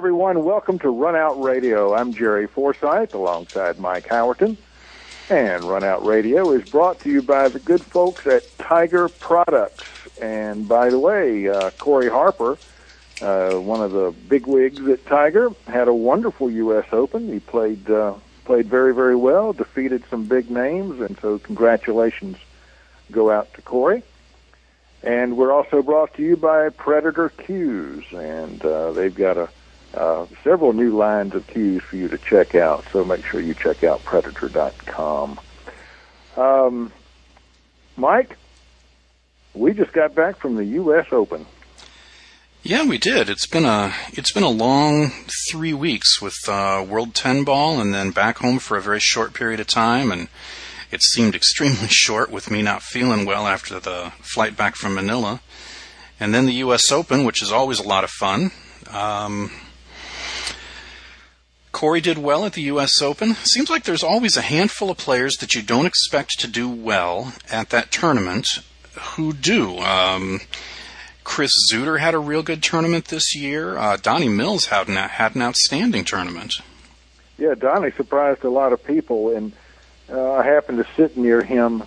everyone. Welcome to Run Out Radio. I'm Jerry Forsyth alongside Mike Howerton. And Run Out Radio is brought to you by the good folks at Tiger Products. And by the way, uh, Corey Harper, uh, one of the big wigs at Tiger, had a wonderful U.S. Open. He played uh, played very, very well, defeated some big names, and so congratulations go out to Corey. And we're also brought to you by Predator Cues, and uh, they've got a uh, several new lines of cues for you to check out. So make sure you check out predator.com. Um, Mike, we just got back from the U.S. Open. Yeah, we did. It's been a it's been a long three weeks with uh, World Ten Ball, and then back home for a very short period of time, and it seemed extremely short with me not feeling well after the flight back from Manila, and then the U.S. Open, which is always a lot of fun. Um, Corey did well at the U.S. Open. Seems like there's always a handful of players that you don't expect to do well at that tournament who do. Um, Chris Zuter had a real good tournament this year. Uh, Donnie Mills had an, had an outstanding tournament. Yeah, Donnie surprised a lot of people, and uh, I happened to sit near him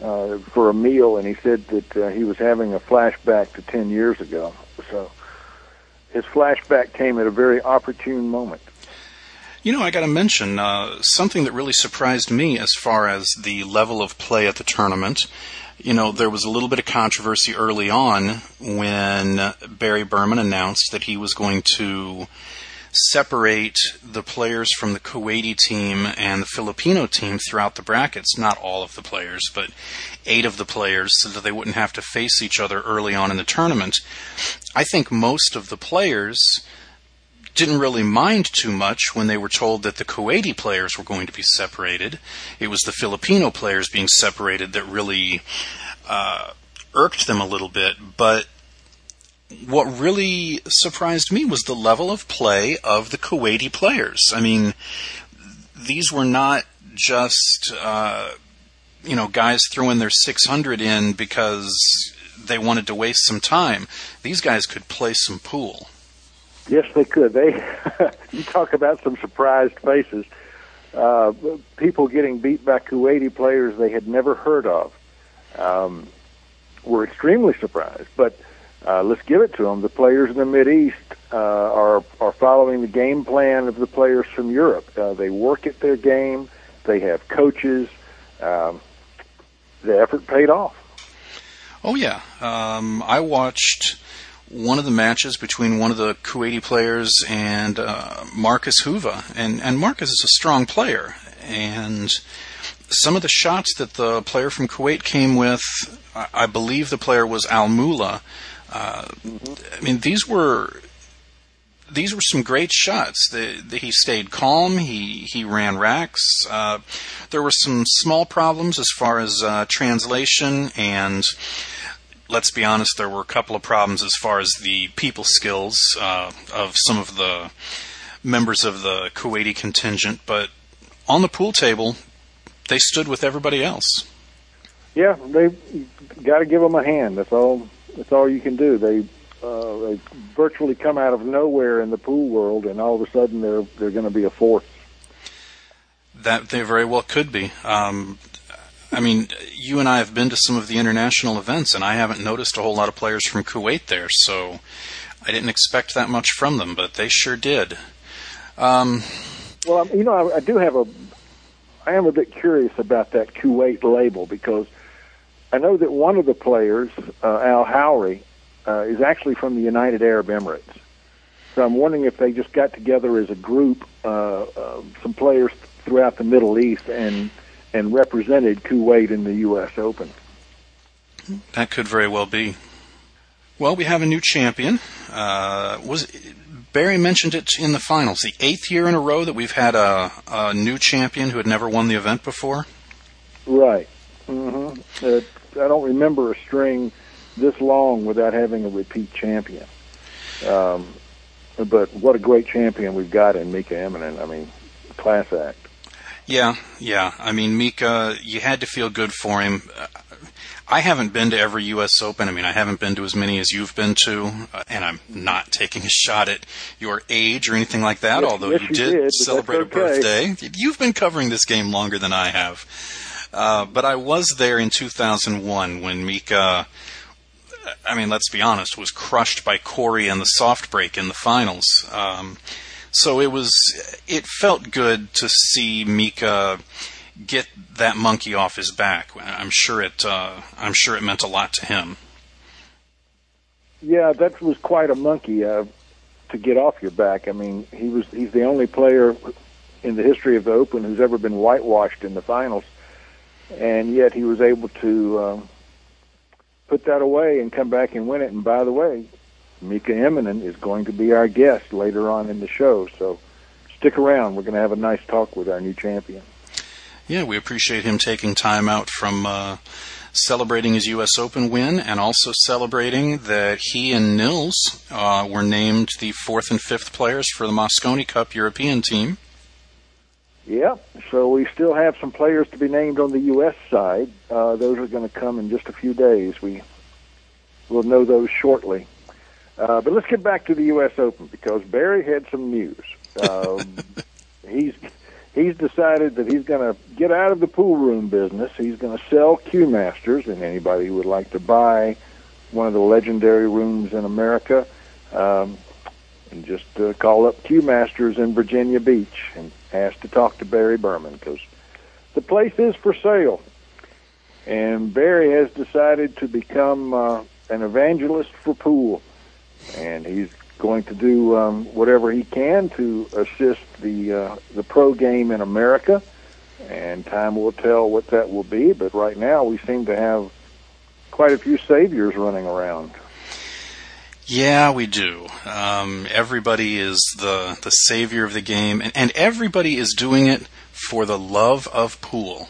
uh, for a meal, and he said that uh, he was having a flashback to 10 years ago. So his flashback came at a very opportune moment. You know, I got to mention uh, something that really surprised me as far as the level of play at the tournament. You know, there was a little bit of controversy early on when Barry Behrman announced that he was going to separate the players from the Kuwaiti team and the Filipino team throughout the brackets. Not all of the players, but eight of the players so that they wouldn't have to face each other early on in the tournament. I think most of the players didn't really mind too much when they were told that the Kuwaiti players were going to be separated. It was the Filipino players being separated that really uh, irked them a little bit. But what really surprised me was the level of play of the Kuwaiti players. I mean, these were not just uh, you know guys throwing their 600 in because they wanted to waste some time. These guys could play some pool. Yes, they could. They you talk about some surprised faces. Uh, people getting beat by Kuwaiti players they had never heard of um, were extremely surprised. But uh, let's give it to them. The players in the Mid East uh, are are following the game plan of the players from Europe. Uh, they work at their game. They have coaches. Um, the effort paid off. Oh yeah, um, I watched one of the matches between one of the Kuwaiti players and uh, Marcus Huva, and and Marcus is a strong player, and some of the shots that the player from Kuwait came with, I, I believe the player was Al Mula. Uh, I mean, these were these were some great shots. The, the, he stayed calm. He he ran racks. Uh, there were some small problems as far as uh, translation and let's be honest, there were a couple of problems as far as the people skills uh, of some of the members of the Kuwaiti contingent, but on the pool table, they stood with everybody else. Yeah, they got to give them a hand. That's all. That's all you can do. They uh, they virtually come out of nowhere in the pool world, and all of a sudden they're they're going to be a force. That they very well could be. Um, I mean, you and I have been to some of the international events, and I haven't noticed a whole lot of players from Kuwait there, so I didn't expect that much from them, but they sure did. Um, well, you know, I, I do have a. I am a bit curious about that Kuwait label because I know that one of the players, uh, Al Howry, uh, is actually from the United Arab Emirates. So I'm wondering if they just got together as a group, uh, uh, some players throughout the Middle East, and and represented Kuwait in the U.S. Open. That could very well be. Well, we have a new champion. Uh, was Barry mentioned it in the finals? The eighth year in a row that we've had a, a new champion who had never won the event before. Right. Mm-hmm. Uh, I don't remember a string this long without having a repeat champion. Um, but what a great champion we've got in Mika Immonen. I mean, class act. Yeah, yeah. I mean, Mika, you had to feel good for him. I haven't been to every U.S. Open. I mean, I haven't been to as many as you've been to, uh, and I'm not taking a shot at your age or anything like that. Yes, although yes, you you did, did, celebrate that's a birthday, you've been covering this game longer than I have. Uh, but I was there in 2001 when Mika. I mean, let's be honest, was crushed by Corey in the soft break in the finals. Um, so it was, it felt good to see Mika get that monkey off his back. I'm sure it, uh, I'm sure it meant a lot to him. Yeah, that was quite a monkey uh, to get off your back. I mean, he was he's the only player in the history of the Open who's ever been whitewashed in the finals, and yet he was able to um, put that away and come back and win it. And by the way, Mika Immonen is going to be our guest later on in the show, so stick around. We're going to have a nice talk with our new champion. Yeah, we appreciate him taking time out from uh, celebrating his U.S. Open win and also celebrating that he and Nils uh, were named the fourth and fifth players for the Mosconi Cup European team. Yeah, so we still have some players to be named on the U.S. side. Uh, those are going to come in just a few days. We will know those shortly. Uh, but let's get back to the U.S. Open because Barry had some news. Um, he's he's decided that he's going to get out of the pool room business. He's going to sell Q Masters, and anybody who would like to buy one of the legendary rooms in America, um, and just uh, call up Q Masters in Virginia Beach and ask to talk to Barry Behrman because the place is for sale. And Barry has decided to become uh, an evangelist for pool, and he's going to do um, whatever he can to assist the uh, the pro game in America. And time will tell what that will be. But right now, we seem to have quite a few saviors running around. Yeah, we do. Um, everybody is the the savior of the game, and, and everybody is doing it for the love of pool.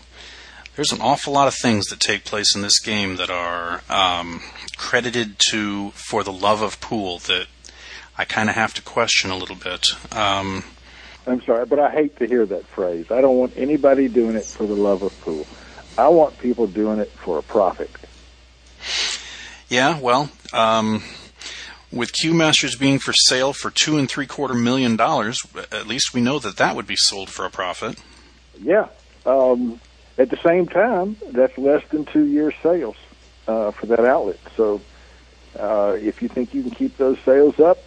There's an awful lot of things that take place in this game that are um, credited to for the love of pool that I kind of have to question a little bit. Um, I'm sorry, but I hate to hear that phrase. I don't want anybody doing it for the love of pool. I want people doing it for a profit. yeah, well, um, with Q Masters being for sale for two and three quarter million dollars, at least we know that that would be sold for a profit. Yeah. Um, at the same time, that's less than two years' sales uh, for that outlet. So uh, if you think you can keep those sales up,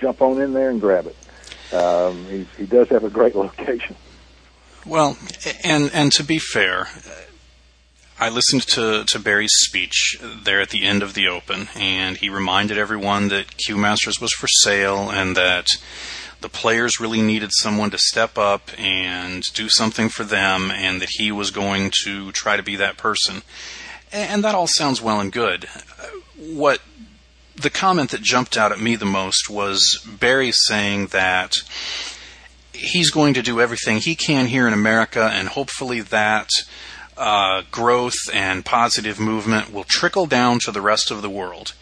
jump on in there and grab it. Um, he, he does have a great location. Well, and and to be fair, I listened to, to Barry's speech there at the end of the Open, and he reminded everyone that Q Masters was for sale and that the players really needed someone to step up and do something for them, and that he was going to try to be that person. And that all sounds well and good. What the comment that jumped out at me the most was Barry saying that he's going to do everything he can here in America, and hopefully that uh, growth and positive movement will trickle down to the rest of the world.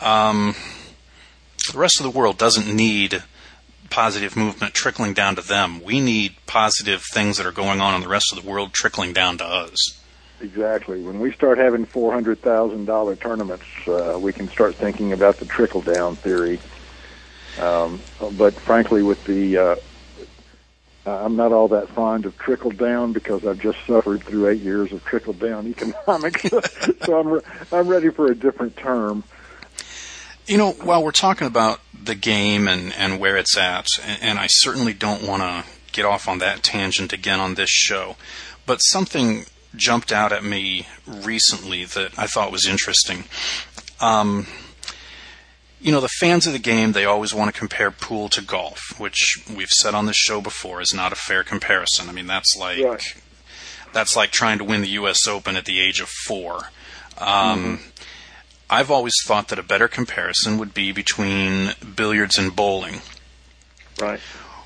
Um, the rest of the world doesn't need positive movement trickling down to them. We need positive things that are going on in the rest of the world trickling down to us. Exactly. When we start having four hundred thousand dollar tournaments, uh, we can start thinking about the trickle down theory. Um, but frankly, with the uh, I'm not all that fond of trickle down because I've just suffered through eight years of trickle down economics, so I'm re- I'm ready for a different term. You know, while we're talking about the game and, and where it's at, and, and I certainly don't want to get off on that tangent again on this show, but something jumped out at me recently that I thought was interesting. Um, you know, the fans of the game, they always want to compare pool to golf, which we've said on this show before is not a fair comparison. I mean, that's like Right. that's like trying to win the U.S. Open at the age of four. Um, I've always thought that a better comparison would be between billiards and bowling. Right.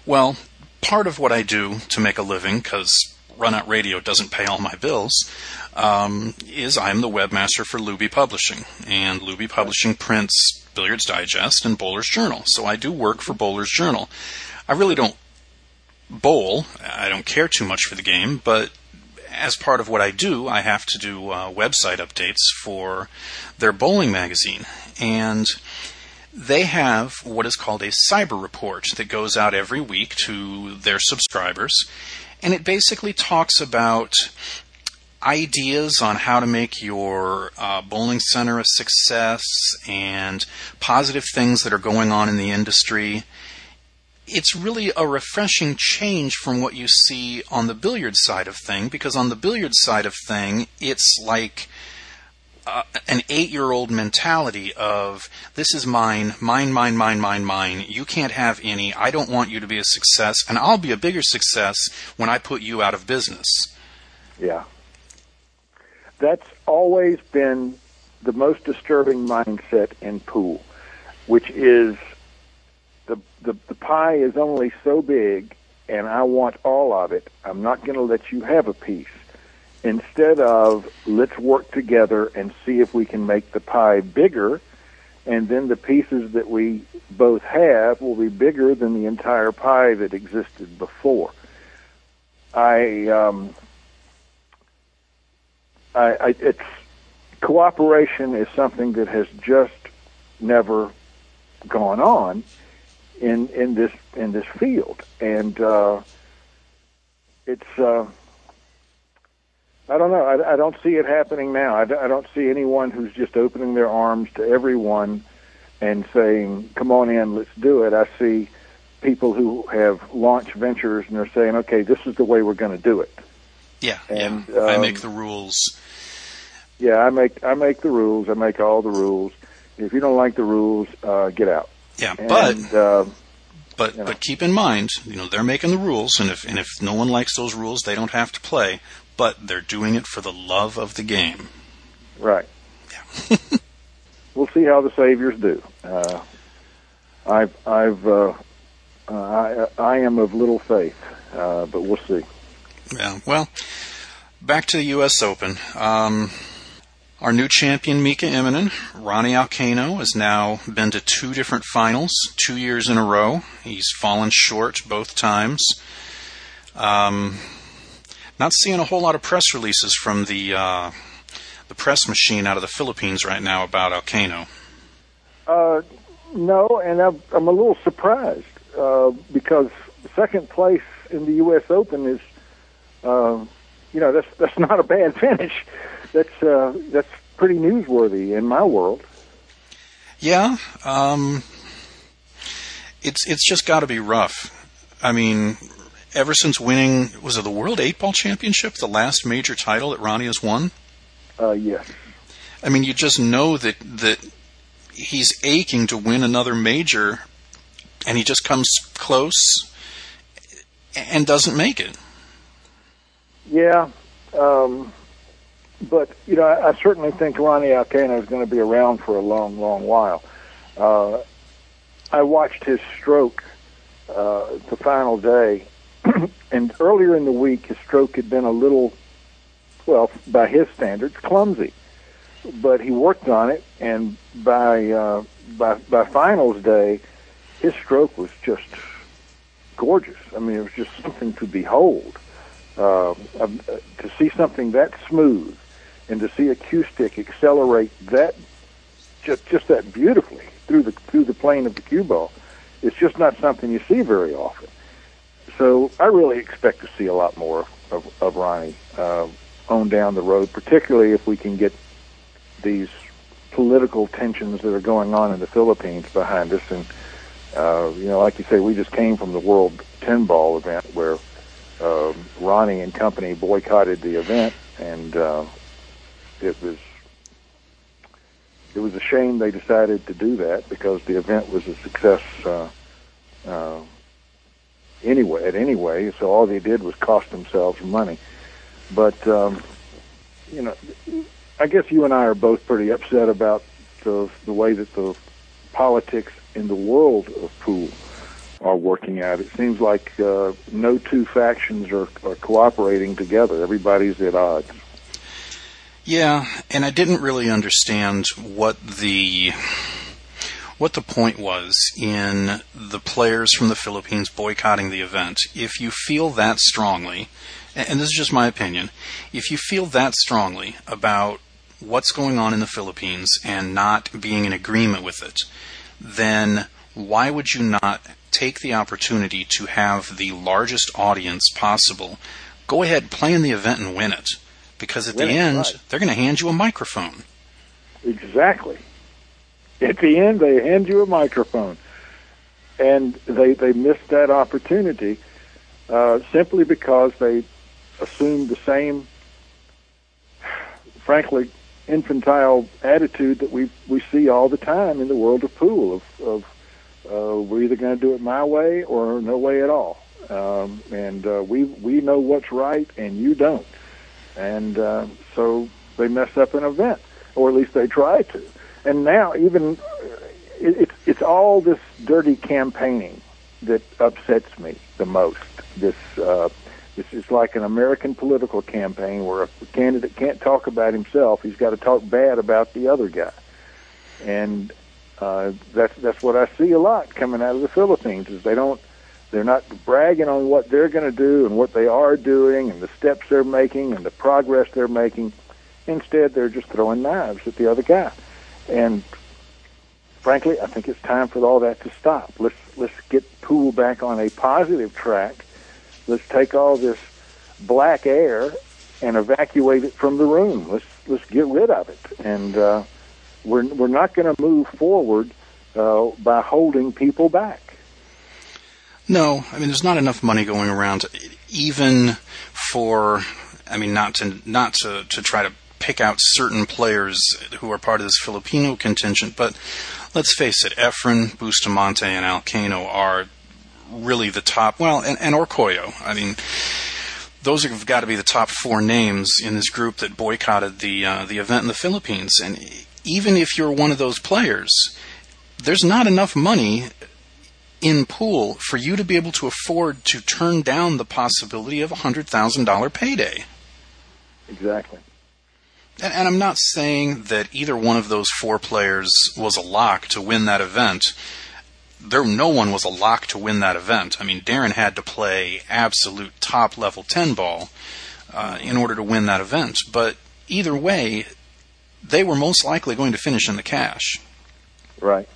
Well, part of what I do to make a living, because Run Out Radio doesn't pay all my bills, um, is I'm the webmaster for Luby Publishing. And Luby Publishing prints Billiards Digest and Bowler's Journal. So I do work for Bowler's Journal. I really don't bowl. I don't care too much for the game, but as part of what I do, I have to do uh, website updates for their bowling magazine. And they have what is called a cyber report that goes out every week to their subscribers. And it basically talks about ideas on how to make your uh, bowling center a success and positive things that are going on in the industry. It's really a refreshing change from what you see on the billiard side of thing because on the billiard side of thing, it's like uh, an eight-year-old mentality of this is mine, mine, mine, mine, mine, mine. You can't have any. I don't want you to be a success, and I'll be a bigger success when I put you out of business. Yeah, that's always been the most disturbing mindset in pool, which is the the, pie is only so big, and I want all of it. I'm not going to let you have a piece instead of let's work together and see if we can make the pie bigger and then the pieces that we both have will be bigger than the entire pie that existed before. I, um, I, I it's cooperation is something that has just never gone on in in this in this field, and uh, it's. Uh, I don't know. I, I don't see it happening now. I, I don't see anyone who's just opening their arms to everyone and saying, "Come on in, let's do it." I see people who have launched ventures and they're saying, "Okay, this is the way we're going to do it." Yeah, and, yeah. Um, I make the rules. Yeah, I make I make the rules. I make all the rules. If you don't like the rules, uh, get out. Yeah, and, but uh, but you know. but keep in mind, you know, they're making the rules, and if and if no one likes those rules, they don't have to play but they're doing it for the love of the game. Right. Yeah. we'll see how the Saviors do. Uh, I've, I've, uh, uh, I, I am of little faith, uh, but we'll see. Yeah. Well, back to the U.S. Open. Um, our new champion, Mika Immonen, Ronnie Alcano, has now been to two different finals, two years in a row. He's fallen short both times. Um, not seeing a whole lot of press releases from the uh, the press machine out of the Philippines right now about Alcano. Uh, no, and I'm, I'm a little surprised uh, because second place in the U.S. Open is, uh, you know, that's that's not a bad finish. That's uh, that's pretty newsworthy in my world. Yeah, um, it's it's just got to be rough. I mean, ever since winning was it the World Eight Ball Championship, the last major title that Ronnie has won? Uh, yes. I mean, you just know that that he's aching to win another major, and he just comes close and doesn't make it. Yeah, um, but you know, I, I certainly think Ronnie Alcano is going to be around for a long, long while. Uh, I watched his stroke uh, the final day, and earlier in the week, his stroke had been a little, well, by his standards, clumsy. But he worked on it, and by uh, by by finals day, his stroke was just gorgeous. I mean, it was just something to behold. Uh, to see something that smooth, and to see a cue stick accelerate that just just that beautifully through the through the plane of the cue ball, it's just not something you see very often. So I really expect to see a lot more of, of Ronnie uh, on down the road, particularly if we can get these political tensions that are going on in the Philippines behind us. And, uh, you know, like you say, we just came from the World 10 Ball event where uh, Ronnie and company boycotted the event, and uh, it was it was a shame they decided to do that because the event was a success uh, uh, anyway at anyway. So all they did was cost themselves money. But um, you know, I guess you and I are both pretty upset about the the way that the politics in the world of pool are working out. It seems like uh, no two factions are, are cooperating together. Everybody's at odds. Yeah, and I didn't really understand what the what the point was in the players from the Philippines boycotting the event. If you feel that strongly, and this is just my opinion, if you feel that strongly about what's going on in the Philippines and not being in agreement with it, then why would you not take the opportunity to have the largest audience possible? Go ahead, play in the event and win it. Because at the end, right. they're going to hand you a microphone. Exactly. At the end, they hand you a microphone, and they they missed that opportunity uh, simply because they assumed the same, frankly, infantile attitude that we we see all the time in the world of pool. Of, of uh, we're either going to do it my way or no way at all, um, and uh, we we know what's right and you don't, and uh, so they mess up an event, or at least they try to. And now, even it, it's it's all this dirty campaigning that upsets me the most. This uh, this is like an American political campaign where a candidate can't talk about himself; he's got to talk bad about the other guy, and uh, that's that's what I see a lot coming out of the Philippines. Is they don't they're not bragging on what they're going to do and what they are doing and the steps they're making and the progress they're making. Instead, they're just throwing knives at the other guy. And frankly, I think it's time for all that to stop. Let's let's get pool back on a positive track. Let's take all this black air and evacuate it from the room. Let's let's get rid of it. And uh, we're we're not going to move forward uh, by holding people back. No, I mean there's not enough money going around, even for. I mean, not to not to to try to pick out certain players who are part of this Filipino contingent, but let's face it, Efren, Bustamante, and Alcano are really the top. Well, and, and Orcollo. I mean, those have got to be the top four names in this group that boycotted the uh, the event in the Philippines. And even if you're one of those players, there's not enough money in pool for you to be able to afford to turn down the possibility of a hundred thousand dollar payday. Exactly. And, and I'm not saying that either one of those four players was a lock to win that event. There, no one was a lock to win that event. I mean, Darren had to play absolute top level 10 ball uh, in order to win that event. But either way, they were most likely going to finish in the cash. Right.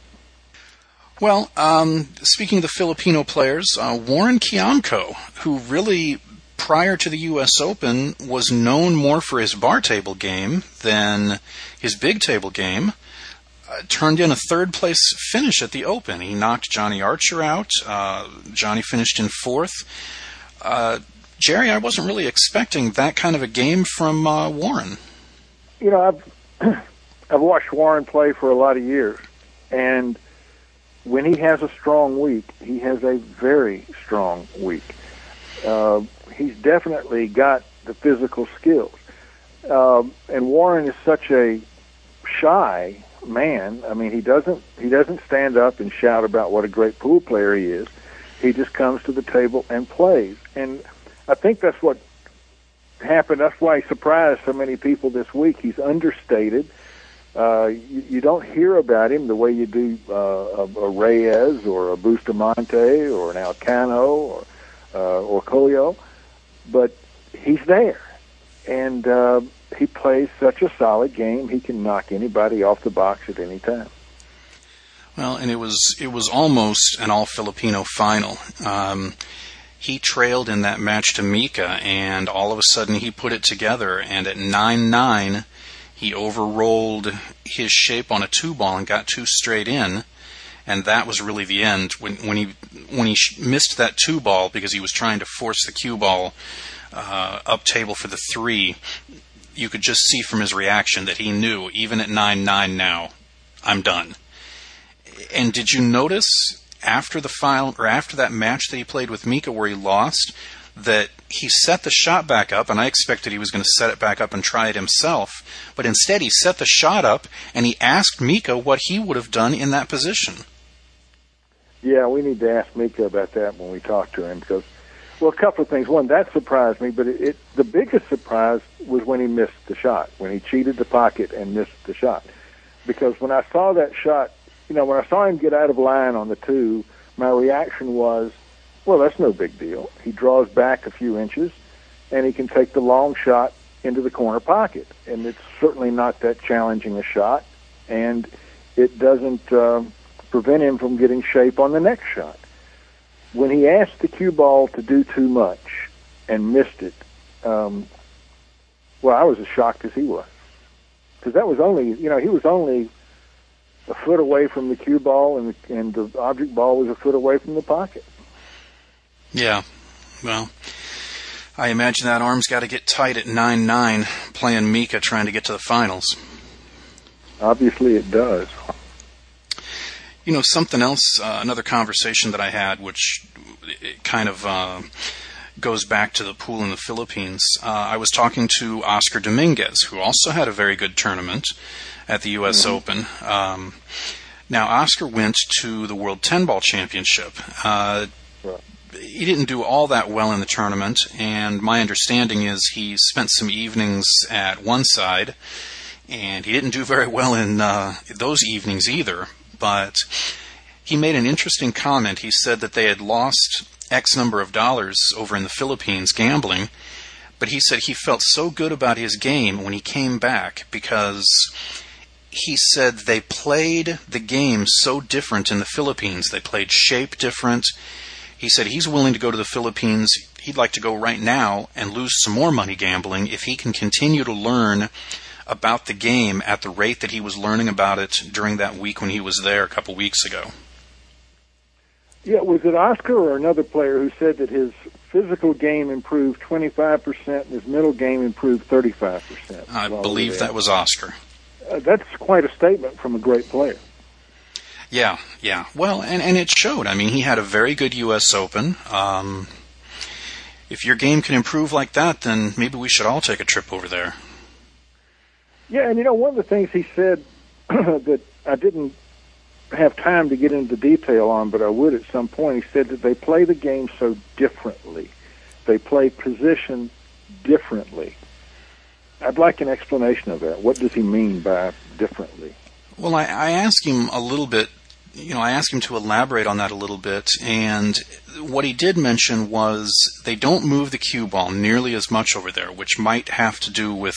Well, um, speaking of the Filipino players, uh, Warren Kiamco, who really, prior to the U.S. Open, was known more for his bar table game than his big table game, uh, turned in a third place finish at the Open. He knocked Johnny Archer out. Uh, Johnny finished in fourth. Uh, Jerry, I wasn't really expecting that kind of a game from uh, Warren. You know, I've I've watched Warren play for a lot of years, and when he has a strong week, he has a very strong week. Uh, he's definitely got the physical skills. Um, and Warren is such a shy man. I mean, he doesn't he doesn't stand up and shout about what a great pool player he is. He just comes to the table and plays. And I think that's what happened. That's why he surprised so many people this week. He's understated. Uh, you, you don't hear about him the way you do uh, a, a Reyes or a Bustamante or an Alcano or uh, or Colio, but he's there, and uh, he plays such a solid game. He can knock anybody off the box at any time. Well, and it was it was almost an all Filipino final. Um, he trailed in that match to Mika, and all of a sudden he put it together. And at nine nine, he overrolled his shape on a two ball and got two straight in. And that was really the end when when he when he missed that two ball because he was trying to force the cue ball uh, up table for the three. You could just see from his reaction that he knew even at nine nine now, I'm done. And did you notice after the final or after that match that he played with Mika where he lost that he set the shot back up and I expected he was going to set it back up and try it himself, but instead he set the shot up and he asked Mika what he would have done in that position. Yeah, we need to ask Mika about that when we talk to him because, well, a couple of things. One, that surprised me, but it, it the biggest surprise was when he missed the shot, when he cheated the pocket and missed the shot. Because when I saw that shot, you know, when I saw him get out of line on the two, my reaction was, well, that's no big deal. He draws back a few inches, and he can take the long shot into the corner pocket, and it's certainly not that challenging a shot, and it doesn't uh, prevent him from getting shape on the next shot. When he asked the cue ball to do too much and missed it, um, well, I was as shocked as he was because that was only, you know, he was only a foot away from the cue ball, and the, and the object ball was a foot away from the pocket. Yeah, well, I imagine that arm's got to get tight at nine nine, playing Mika, trying to get to the finals. Obviously, it does. You know, something else, uh, another conversation that I had, which kind of uh, goes back to the pool in the Philippines. Uh, I was talking to Oscar Dominguez, who also had a very good tournament at the U.S. Mm-hmm. Open. Um, now, Oscar went to the World 10 Ball Championship. Uh, right. He didn't do all that well in the tournament, and my understanding is he spent some evenings at one side, and he didn't do very well in uh, those evenings either. But he made an interesting comment. He said that they had lost X number of dollars over in the Philippines gambling, but he said he felt so good about his game when he came back because he said they played the game so different in the Philippines. They played shape different. He said he's willing to go to the Philippines. He'd like to go right now and lose some more money gambling if he can continue to learn about the game at the rate that he was learning about it during that week when he was there a couple weeks ago. Yeah, was it Oscar or another player who said that his physical game improved 25% and his mental game improved 35%? I believe that was Oscar. Uh, that's quite a statement from a great player. Yeah, yeah. Well, and, and it showed. I mean, he had a very good U.S. Open. Um, if your game can improve like that, then maybe we should all take a trip over there. Yeah, and you know, one of the things he said that I didn't have time to get into detail on, but I would at some point. He said that they play the game so differently. They play position differently. I'd like an explanation of that. What does he mean by differently? Well, I, I asked him a little bit. You know, I asked him to elaborate on that a little bit, and what he did mention was they don't move the cue ball nearly as much over there, which might have to do with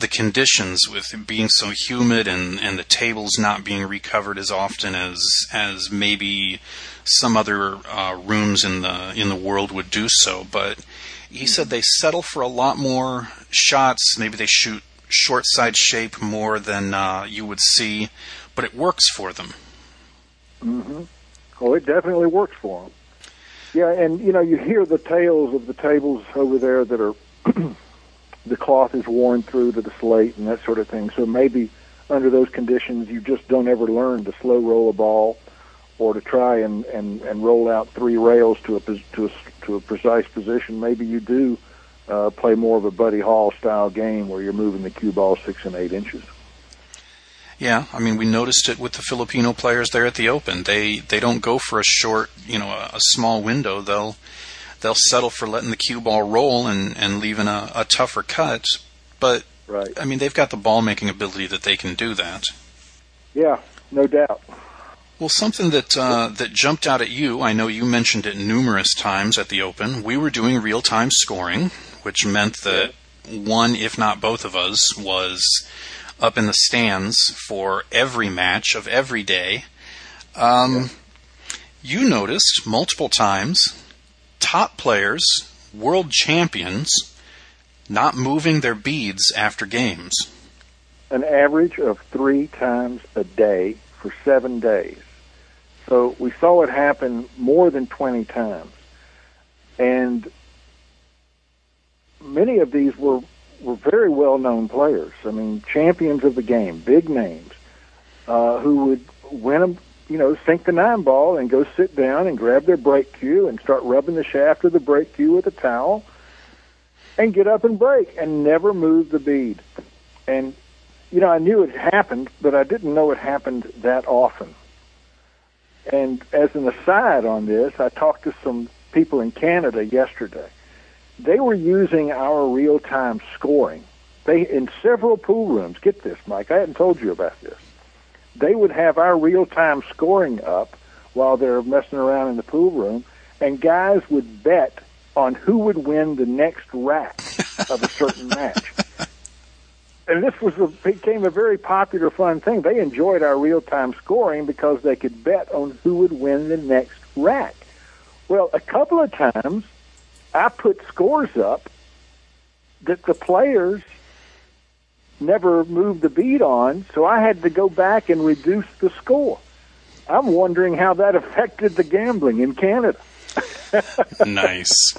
the conditions with it being so humid and, and the tables not being recovered as often as as maybe some other uh, rooms in the in the world would do so. But he said they settle for a lot more shots. Maybe they shoot short side shape more than uh, you would see, but it works for them. Mm-hmm. Oh, it definitely works for them. Yeah, and you know you hear the tales of the tables over there that are the cloth is worn through to the slate and that sort of thing. So maybe under those conditions, you just don't ever learn to slow roll a ball or to try and, and, and roll out three rails to a, to a, to a precise position. Maybe you do uh, play more of a Buddy Hall style game where you're moving the cue ball six and eight inches. Yeah, I mean, we noticed it with the Filipino players there at the Open. They they don't go for a short, you know, a, a small window. They'll they'll settle for letting the cue ball roll and, and leaving a, a tougher cut. But right. I mean, they've got the ball making ability that they can do that. Yeah, no doubt. Well, something that uh, that jumped out at you, I know you mentioned it numerous times at the Open. We were doing real time scoring, which meant that one, if not both of us, was up in the stands for every match of every day. Um, yeah. You noticed multiple times top players, world champions, not moving their beads after games. An average of three times a day for seven days. So we saw it happen more than 20 times. And many of these were, were very well known players. I mean, champions of the game, big names, uh, who would win a you know, sink the nine ball and go sit down and grab their break cue and start rubbing the shaft of the break cue with a towel and get up and break and never move the bead. And, you know, I knew it happened, but I didn't know it happened that often. And as an aside on this, I talked to some people in Canada yesterday. They were using our real time scoring. They in several pool rooms. Get this, Mike. I hadn't told you about this they would have our real time scoring up while they're messing around in the pool room, and guys would bet on who would win the next rack of a certain match. And this was a, became a very popular, fun thing. They enjoyed our real time scoring because they could bet on who would win the next rack. Well, a couple of times I put scores up that the players never moved the beat on, so I had to go back and reduce the score. I'm wondering how that affected the gambling in Canada. nice.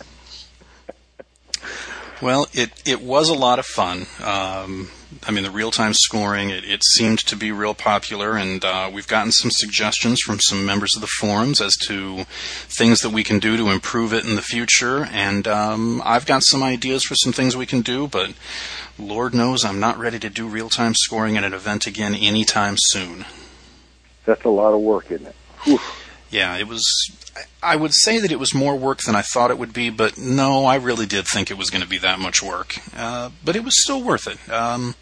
Well, it, it was a lot of fun. Um, I mean, the real time scoring, it, it, seemed to be real popular, and uh, we've gotten some suggestions from some members of the forums as to things that we can do to improve it in the future. And um, I've got some ideas for some things we can do, but Lord knows I'm not ready to do real time scoring at an event again anytime soon. That's a lot of work, isn't it? Whew. Yeah, it was. I would say that it was more work than I thought it would be, but no, I really did think it was going to be that much work. Uh, but it was still worth it. Um,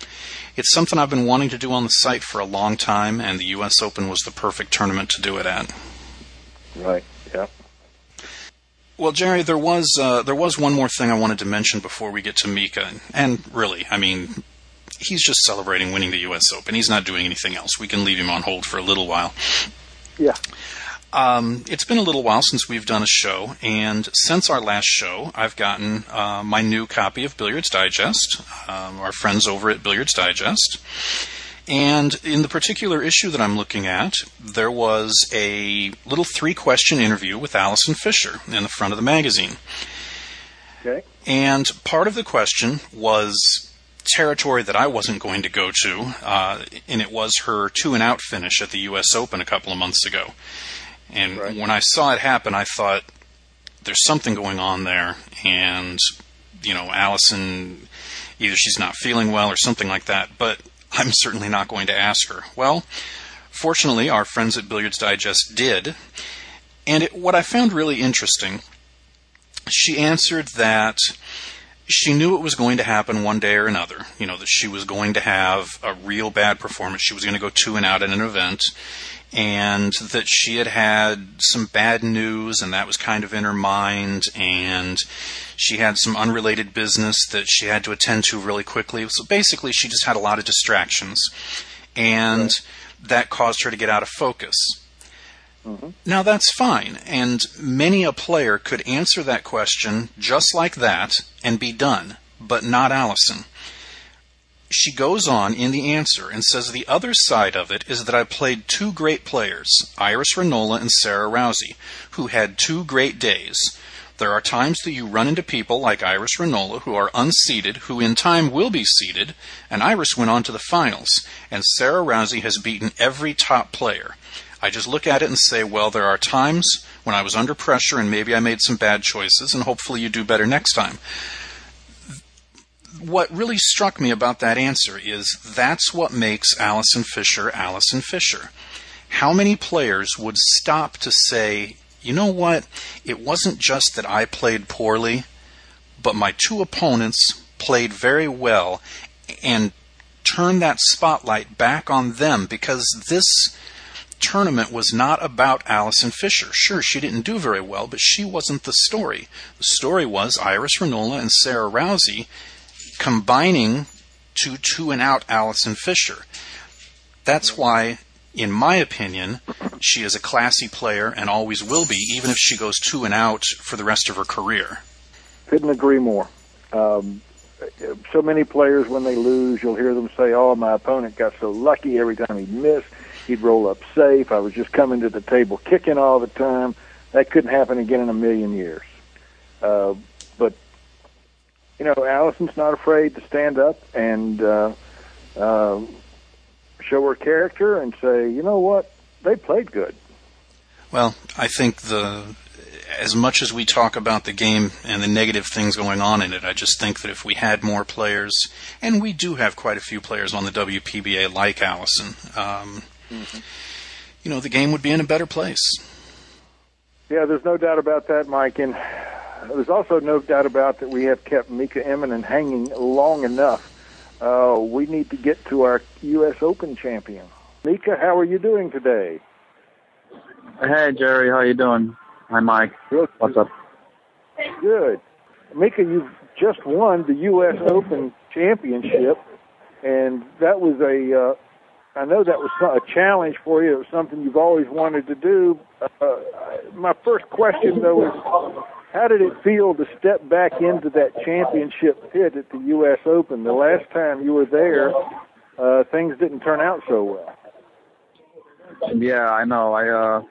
it's something I've been wanting to do on the site for a long time, and the U.S. Open was the perfect tournament to do it at. Right. Yeah. Well, Jerry, there was uh, there was one more thing I wanted to mention before we get to Mika, and really, I mean, he's just celebrating winning the U.S. Open. He's not doing anything else. We can leave him on hold for a little while. Yeah. Um, it's been a little while since we've done a show, and since our last show, I've gotten uh, my new copy of Billiards Digest, um, our friends over at Billiards Digest. And in the particular issue that I'm looking at, there was a little three question interview with Allison Fisher in the front of the magazine. Okay. And part of the question was territory that I wasn't going to go to, uh, and it was her two and out finish at the U.S. Open a couple of months ago. And right. when I saw it happen, I thought there's something going on there, and you know, Allison, either she's not feeling well or something like that. But I'm certainly not going to ask her. Well, fortunately, our friends at Billiards Digest did, and it, what I found really interesting, she answered that she knew it was going to happen one day or another. You know, that she was going to have a real bad performance. She was going to go two and out at an event and that she had had some bad news and that was kind of in her mind and she had some unrelated business that she had to attend to really quickly so basically she just had a lot of distractions and right. that caused her to get out of focus mm-hmm. now that's fine and many a player could answer that question just like that and be done but not allison she goes on in the answer and says the other side of it is that I played two great players, Iris Ranola and Sarah Rousey, who had two great days. There are times that you run into people like Iris Ranola who are unseeded, who in time will be seeded, and Iris went on to the finals, and Sarah Rousey has beaten every top player. I just look at it and say, well, there are times when I was under pressure and maybe I made some bad choices, and hopefully you do better next time what really struck me about that answer is that's what makes Allison Fisher Allison Fisher. How many players would stop to say, you know what, it wasn't just that I played poorly, but my two opponents played very well and turn that spotlight back on them because this tournament was not about Allison Fisher. Sure, she didn't do very well, but she wasn't the story. The story was Iris Ranola and Sarah Rousey combining to two and out Allison Fisher. That's why, in my opinion, she is a classy player and always will be, even if she goes two and out for the rest of her career. Couldn't agree more. Um, so many players, when they lose, you'll hear them say, "Oh, my opponent got so lucky every time he missed. He'd roll up safe. I was just coming to the table kicking all the time. That couldn't happen again in a million years." Uh, you know, Allison's not afraid to stand up and uh, uh, show her character and say, you know what, they played good. Well, I think the as much as we talk about the game and the negative things going on in it, I just think that if we had more players, and we do have quite a few players on the WPBA like Allison, um, mm-hmm. you know, the game would be in a better place. Yeah, there's no doubt about that, Mike. And there's also no doubt about that we have kept Mika Immonen hanging long enough. Uh, we need to get to our U.S. Open champion. Mika, how are you doing today? Hey, Jerry, how you doing? Hi, Mike. Good. What's up? Good. Mika, you've just won the U.S. Open Championship, and that was a. Uh, I know that was a challenge for you. It was something you've always wanted to do. Uh, my first question, though, is how did it feel to step back into that championship pit at the U.S. Open? The last time you were there, uh, things didn't turn out so well. Yeah, I know. I, uh,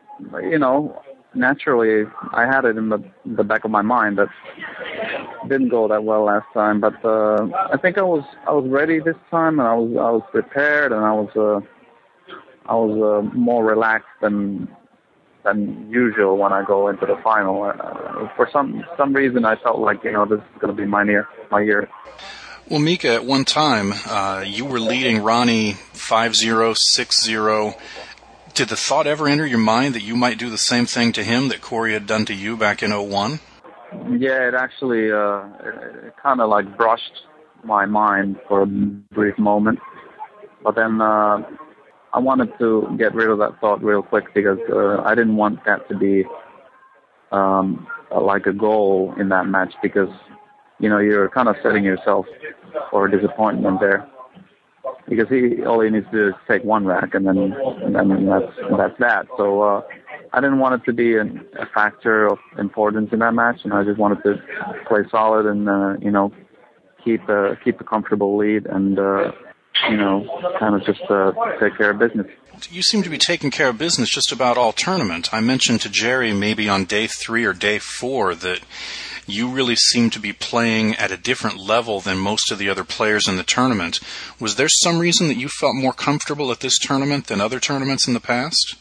you know, naturally, I had it in the the back of my mind that didn't go that well last time, but uh, I think I was I was ready this time, and I was I was prepared, and I was uh, I was uh, more relaxed than than usual when I go into the final. Uh, for some some reason, I felt like you know this is going to be my year, my year. Well, Mika, at one time, uh, you were leading Ronnie 5-0, 6-0 did the thought ever enter your mind that you might do the same thing to him that Corey had done to you back in 01? Yeah, it actually uh, it kind of like brushed my mind for a brief moment, but then uh, I wanted to get rid of that thought real quick because uh, I didn't want that to be um, like a goal in that match because you know you're kind of setting yourself for a disappointment there because he all he needs to do is take one rack and then and then that's that's that. So uh, I didn't want it to be an, a factor of importance in that match, and I just wanted to play solid and uh, you know keep a keep a comfortable lead and uh, you know kind of just uh, take care of business. You seem to be taking care of business just about all tournament. I mentioned to Jerry maybe on day three or day four that you really seem to be playing at a different level than most of the other players in the tournament. Was there some reason that you felt more comfortable at this tournament than other tournaments in the past?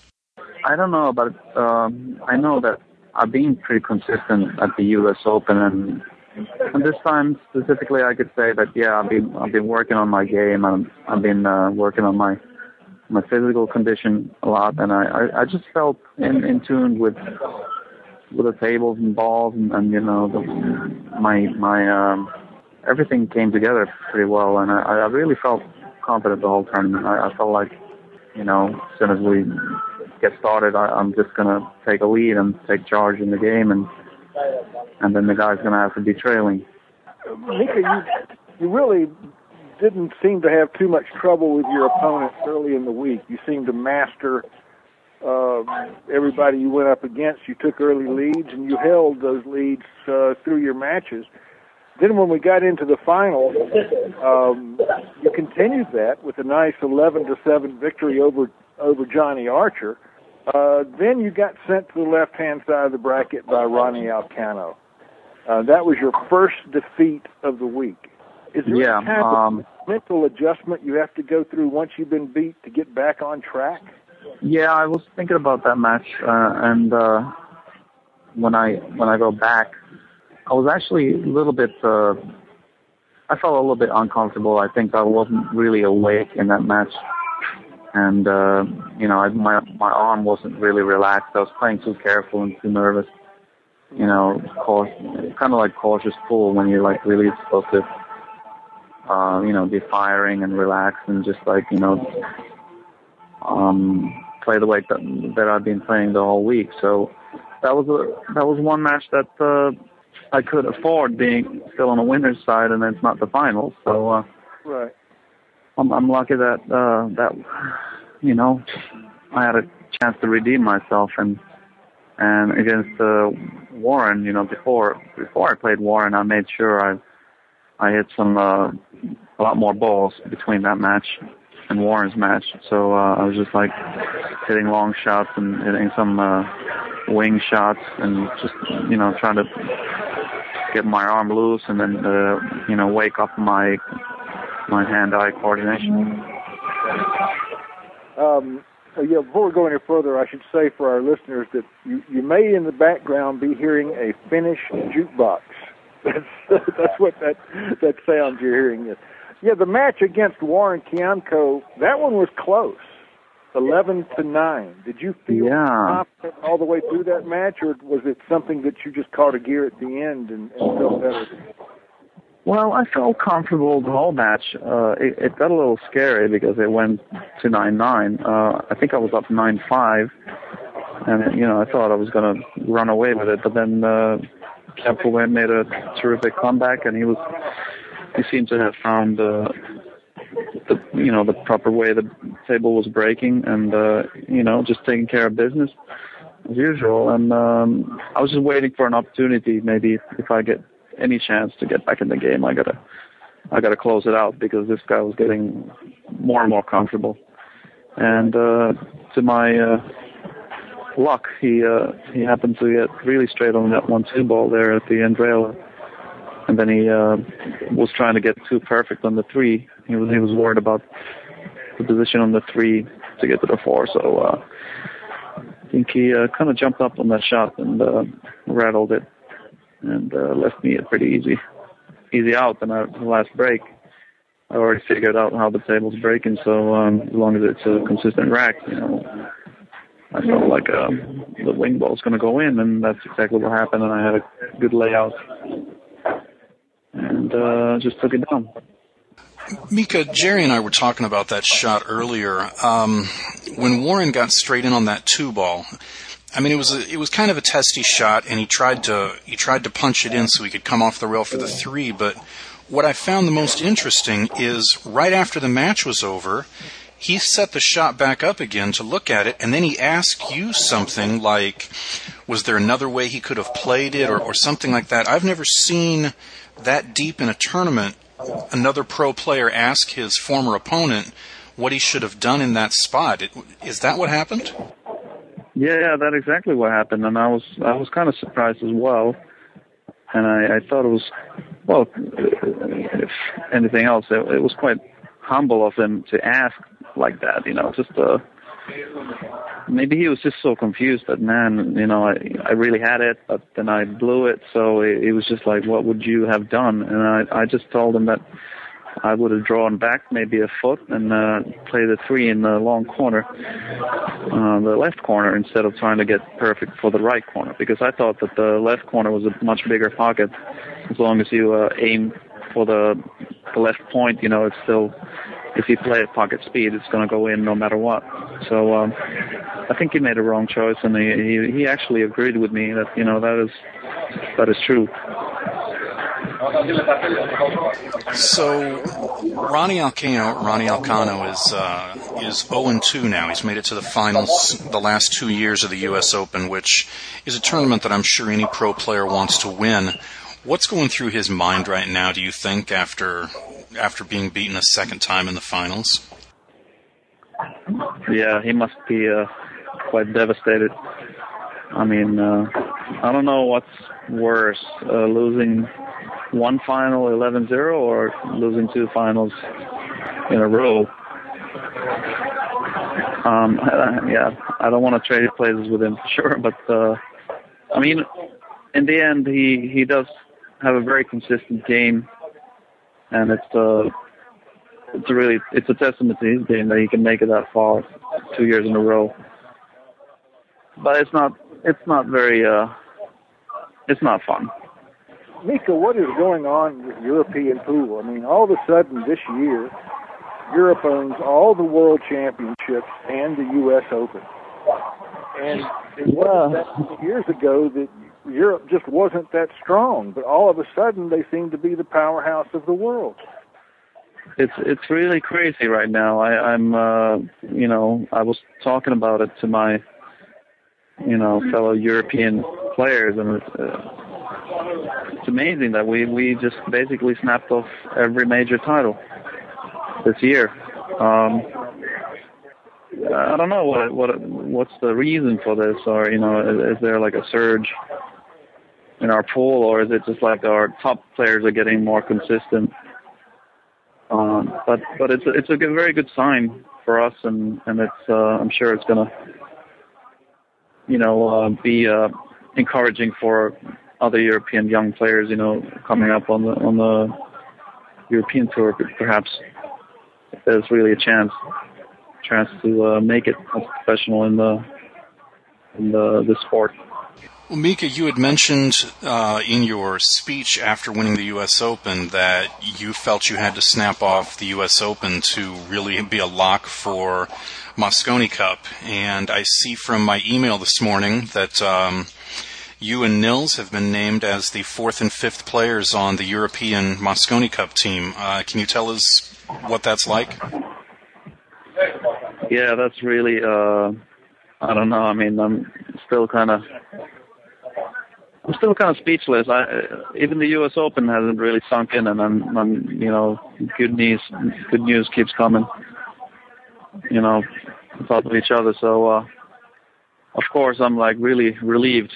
I don't know, but um, I know that I've been pretty consistent at the U.S. Open, and and this time specifically, I could say that yeah, I've been I've been working on my game, and I've been uh, working on my my physical condition a lot, and I I, I just felt in in tune with with the tables and balls and, and you know the, my my um, everything came together pretty well, and I, I really felt confident the whole tournament. I, I felt like you know as soon as we get started, I, I'm just gonna take a lead and take charge in the game, and and then the guy's gonna have to be trailing. Mika, you you really didn't seem to have too much trouble with your opponent early in the week. You seemed to master uh, everybody you went up against, you took early leads and you held those leads uh, through your matches. Then when we got into the final, um, you continued that with a nice 11 to 7 victory over over Johnny Archer. Uh, then you got sent to the left hand side of the bracket by Ronnie Alcano. Uh, that was your first defeat of the week. Is there yeah, any kind um, of mental adjustment you have to go through once you've been beat to get back on track? Yeah, I was thinking about that match, uh, and uh, when I when I go back, I was actually a little bit. Uh, I felt a little bit uncomfortable. I think I wasn't really awake in that match, and uh, you know, I, my my arm wasn't really relaxed. I was playing too careful and too nervous. You know, kind of like cautious pull when you're like really supposed to, uh, you know, be firing and relax and just like you know, um, play the way that, that I've been playing the whole week. So that was a that was one match that uh, I could afford being still on the winner's side, and it's not the finals. So uh, right, I'm I'm lucky that uh, that you know I had a chance to redeem myself and and against uh, Warren, you know, before before I played Warren, I made sure I I hit some uh, a lot more balls between that match and Warren's match. So uh, I was just like hitting long shots and hitting some uh, wing shots and just you know trying to get my arm loose and then uh, you know wake up my my hand-eye coordination. Um, yeah, before we go any further, I should say for our listeners that you, you may in the background be hearing a Finnish jukebox. That's that's what that that sound you're hearing is. Yeah, the match against Warren Kiamco, that one was close. 11 to 9. Did you feel Yeah. confident all the way through that match, or was it something that you just caught a gear at the end and, and felt better? Well, I felt comfortable the whole match. Uh, it, it got a little scary because it went to nine nine. Uh, I think I was up nine five, and you know I thought I was going to run away with it, but then uh, Kiamco made a terrific comeback, and he was he seemed to have found uh, the you know the proper way the table was breaking, and uh, you know just taking care of business as usual. And um, I was just waiting for an opportunity, maybe if I get any chance to get back in the game, I gotta I gotta close it out because this guy was getting more and more comfortable. And uh, to my uh, luck, he uh, he happened to get really straight on that one-two ball there at the end rail, and then he uh, was trying to get too perfect on the three. He was he was worried about the position on the three to get to the four. So uh, I think he uh, kind of jumped up on that shot and uh, rattled it and uh, left me a pretty easy easy out. And the last break, I already figured out how the table's breaking. So um, as long as it's a consistent rack, you know, I felt like uh, the wing ball's going to go in, and that's exactly what happened. And I had a good layout, and uh, just took it down. Mika, Jerry and I were talking about that shot earlier. Um, when Warren got straight in on that two ball, I mean, it was a, it was kind of a testy shot, and he tried to he tried to punch it in so he could come off the rail for the three. But what I found the most interesting is right after the match was over, he set the shot back up again to look at it, and then he asked you something like, "Was there another way he could have played it?" or, or something like that. I've never seen that deep in a tournament another pro player ask his former opponent what he should have done in that spot. It, is that what happened? Yeah, that's exactly what happened, and I was I was kind of surprised as well, and I, I thought it was well, if anything else, it, it was quite humble of him to ask like that. You know, just uh, maybe he was just so confused that man, you know, I I really had it, but then I blew it, so it, it was just like, what would you have done? And I I just told him that I would have drawn back maybe a foot and uh, play the three in the long corner, uh, the left corner, instead of trying to get perfect for the right corner. Because I thought that the left corner was a much bigger pocket. As long as you uh, aim for the the left point, you know, it's still if you play at pocket speed, it's going to go in no matter what. So um, I think he made a wrong choice, and he, he he actually agreed with me that you know that is that is true. So Ronnie Alcano, Ronnie Alcano is uh, is 0 2 now. He's made it to the finals the last two years of the U.S. Open, which is a tournament that I'm sure any pro player wants to win. What's going through his mind right now? Do you think after after being beaten a second time in the finals? Yeah, he must be uh, quite devastated. I mean, uh, I don't know what's worse, uh, losing one final 11-0 or losing two finals in a row. Um, yeah, I don't want to trade places with him for sure, but uh, I mean, in the end, he he does have a very consistent game, and it's uh, it's really it's a testament to his game that he can make it that far two years in a row. But it's not it's not very uh, it's not fun. Mika, what is going on with European pool? I mean, all of a sudden this year, Europe owns all the world championships and the U.S. Open. And it was that years ago that Europe just wasn't that strong, but all of a sudden they seem to be the powerhouse of the world. It's it's really crazy right now. I, I'm uh, you know I was talking about it to my you know fellow European players, and it's, uh, it's amazing that we we just basically snapped off every major title this year. Um, I don't know what what what's the reason for this, or you know, is, is there like a surge in our pool, or is it just like our top players are getting more consistent? Um, but but it's it's a good, very good sign for us, and and it's uh, I'm sure it's gonna you know uh, be uh, encouraging for other European young players, you know, coming up on the on the European tour, perhaps if there's really a chance chance to uh, make it as professional in the in the the sport. Well, Mika, you had mentioned uh, in your speech after winning the U.S. Open that you felt you had to snap off the U.S. Open to really be a lock for Mosconi Cup. And I see from my email this morning that um, you and Nils have been named as the fourth and fifth players on the European Mosconi Cup team. Uh, can you tell us what that's like? Yeah, that's really. Uh, I don't know. I mean, I'm still kind of I'm still kind of speechless. I, even the U.S. Open hasn't really sunk in, and I'm, I'm, you know, good news, good news keeps coming. You know, on top of each other. So, uh, of course, I'm like really relieved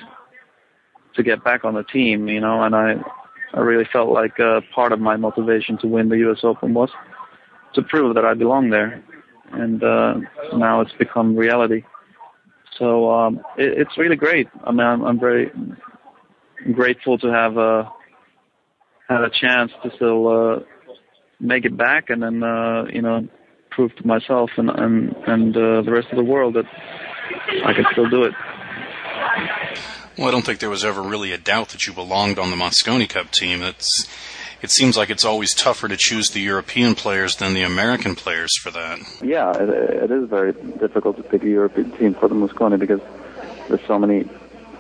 to get back on the team. You know, and I, I really felt like uh, part of my motivation to win the U.S. Open was to prove that I belong there, and uh, now it's become reality. So um, it, it's really great. I mean, I'm, I'm very grateful to have uh, had a chance to still uh, make it back, and then uh, you know prove to myself and and and uh, the rest of the world that I can still do it. Well, I don't think there was ever really a doubt that you belonged on the Mosconi Cup team. It's it seems like it's always tougher to choose the European players than the American players for that. Yeah, it, it is very difficult to pick a European team for the Mosconi because there's so many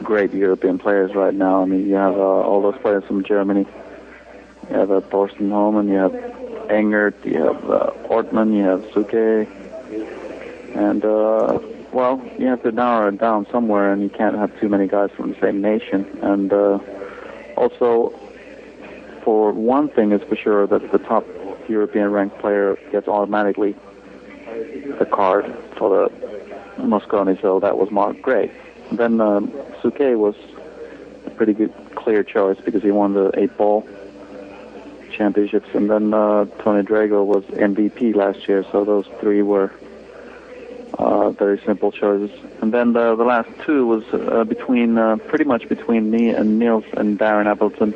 great European players right now. I mean, you have uh, all those players from Germany. You have uh, Thorsten Hohmann, you have Engert, you have uh, Ortmann, you have Souquet. And, uh, well, you have to narrow it down somewhere, and you can't have too many guys from the same nation. And uh, also, for one thing, is for sure that the top European ranked player gets automatically the card for the Mosconi, so that was Mark Gray. Then um, Souquet was a pretty good, clear choice because he won the eight ball championships, and then uh, Tony Drago was MVP last year. So those three were uh, very simple choices. And then the, the last two was uh, between uh, pretty much between me and Nils and Darren Appleton.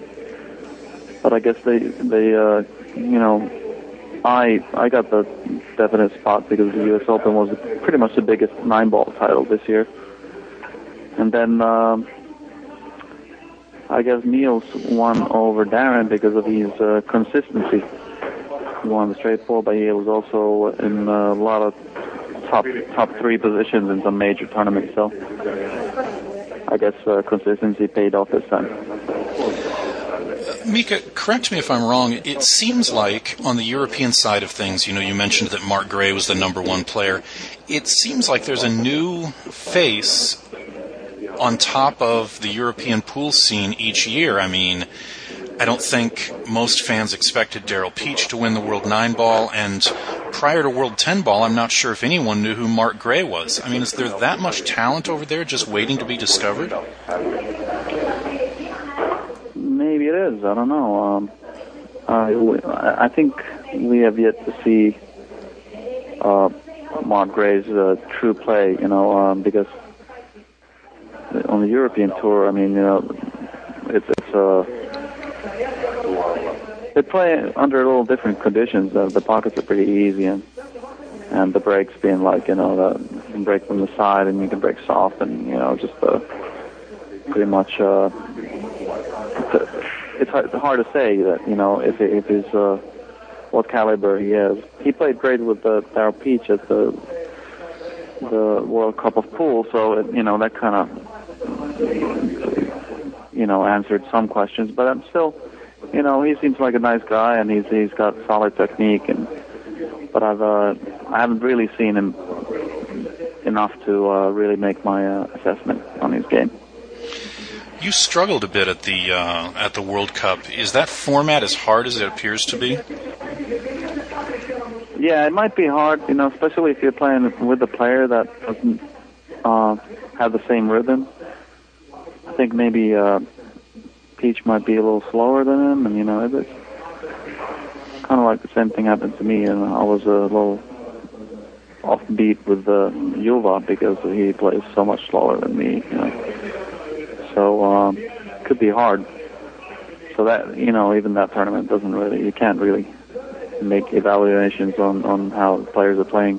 But I guess they they uh, you know I I got the definite spot because the U.S. Open was pretty much the biggest nine ball title this year. And then um, I guess Nils won over Darren because of his uh, consistency. He won the straight four, but he was also in a lot of top top three positions in some major tournaments. So I guess uh, consistency paid off this time. Mika, correct me if I'm wrong. It seems like on the European side of things, you know, you mentioned that Mark Gray was the number one player. It seems like there's a new face on top of the European pool scene each year. I mean, I don't think most fans expected Daryl Peach to win the World 9 ball, and prior to World 10 ball, I'm not sure if anyone knew who Mark Gray was. I mean, is there that much talent over there just waiting to be discovered? Maybe it is. I don't know. Um, uh, I think we have yet to see uh, Mark Gray's uh, true play, you know, um, because on the European tour, I mean, you know, it's, it's uh, they play under a little different conditions. Uh, the pockets are pretty easy, and and the breaks being like, you know, the, you can break from the side and you can break soft, and you know, just uh, pretty much. Uh, it's, hard, it's hard to say that you know if if he's uh, what caliber he is. He played great with uh, Daryl Peach at the the World Cup of Pool, so it, you know that kind of you know, answered some questions. But I'm still, you know, he seems like a nice guy, and he's he's got solid technique. And but I've uh, I haven't really seen him enough to uh, really make my uh, assessment on his game. You struggled a bit at the uh, at the World Cup. Is that format as hard as it appears to be? Yeah, it might be hard, you know, especially if you're playing with a player that doesn't uh, have the same rhythm think maybe uh, Peach might be a little slower than him, and you know, it's kind of like the same thing happened to me, and I was a little offbeat with uh, Juva because he plays so much slower than me. You know, so um, could be hard. So that you know, even that tournament doesn't really, you can't really make evaluations on on how players are playing